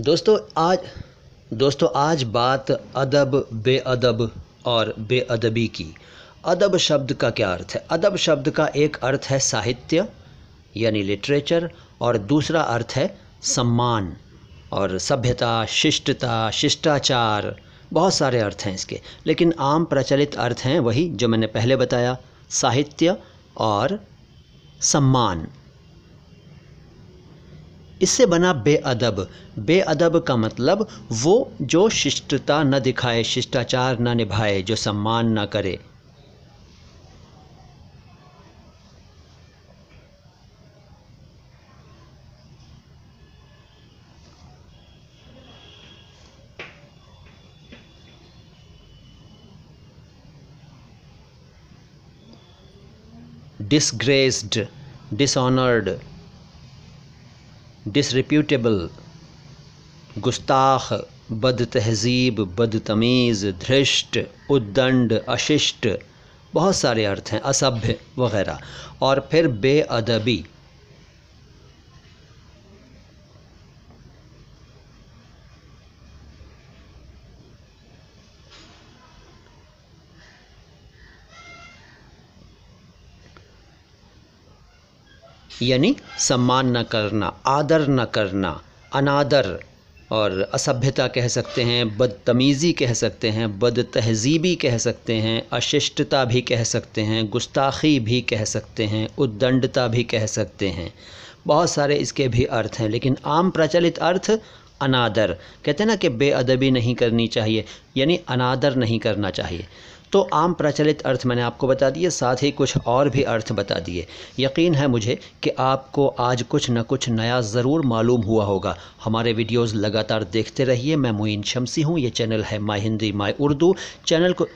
दोस्तों, आज दोस्तों, आज बात अदब, बेअदब और बेअदबी की। अदब शब्द का क्या अर्थ है? अदब शब्द का एक अर्थ है साहित्य, यानी लिटरेचर, और दूसरा अर्थ है सम्मान और सभ्यता, शिष्टता, शिष्टाचार। बहुत सारे अर्थ हैं इसके, लेकिन आम प्रचलित अर्थ हैं वही जो मैंने पहले बताया, साहित्य और सम्मान। इससे बना बेअदब। बेअदब का मतलब वो जो शिष्टता न दिखाए, शिष्टाचार न निभाए, जो सम्मान न करे। Disgraced, dishonored डिसरिप्यूटेबल गुस्ताख बद तहज़ीब बदतमीज़, धृष्ट, उद्दंड, अशिष्ट, बहुत सारे अर्थ हैं, असभ्य वगैरह। और फिर बेअदबी। यानी सम्मान न करना, आदर न करना, अनादर और असभ्यता कह सकते हैं, बदतमीज़ी कह सकते हैं बद तहज़ीबी कह सकते हैं, अशिष्टता भी कह सकते हैं, गुस्ताखी भी कह सकते हैं, उद्दंडता भी कह सकते हैं। बहुत सारे इसके भी अर्थ हैं, लेकिन आम प्रचलित अर्थ अनादर। कहते हैं ना कि बेअदबी नहीं करनी चाहिए, यानी अनादर नहीं करना चाहिए। तो आम प्रचलित अर्थ मैंने आपको बता दिए, साथ ही कुछ और भी अर्थ बता दिए। यकीन है मुझे कि आपको आज कुछ न कुछ नया ज़रूर मालूम हुआ होगा। हमारे वीडियोस लगातार देखते रहिए। मैं मोइन शमसी हूँ। ये चैनल है my Hindi my Urdu. Channel को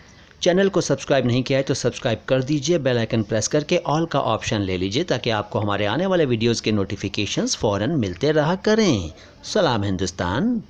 चैनल को सब्सक्राइब नहीं किया है तो सब्सक्राइब कर दीजिए, बेल आइकन प्रेस करके ऑल का ऑप्शन ले लीजिए ताकि आपको हमारे आने वाले वीडियोज़ के नोटिफिकेशंस फ़ौरन मिलते रहा करें। सलाम हिंदुस्तान।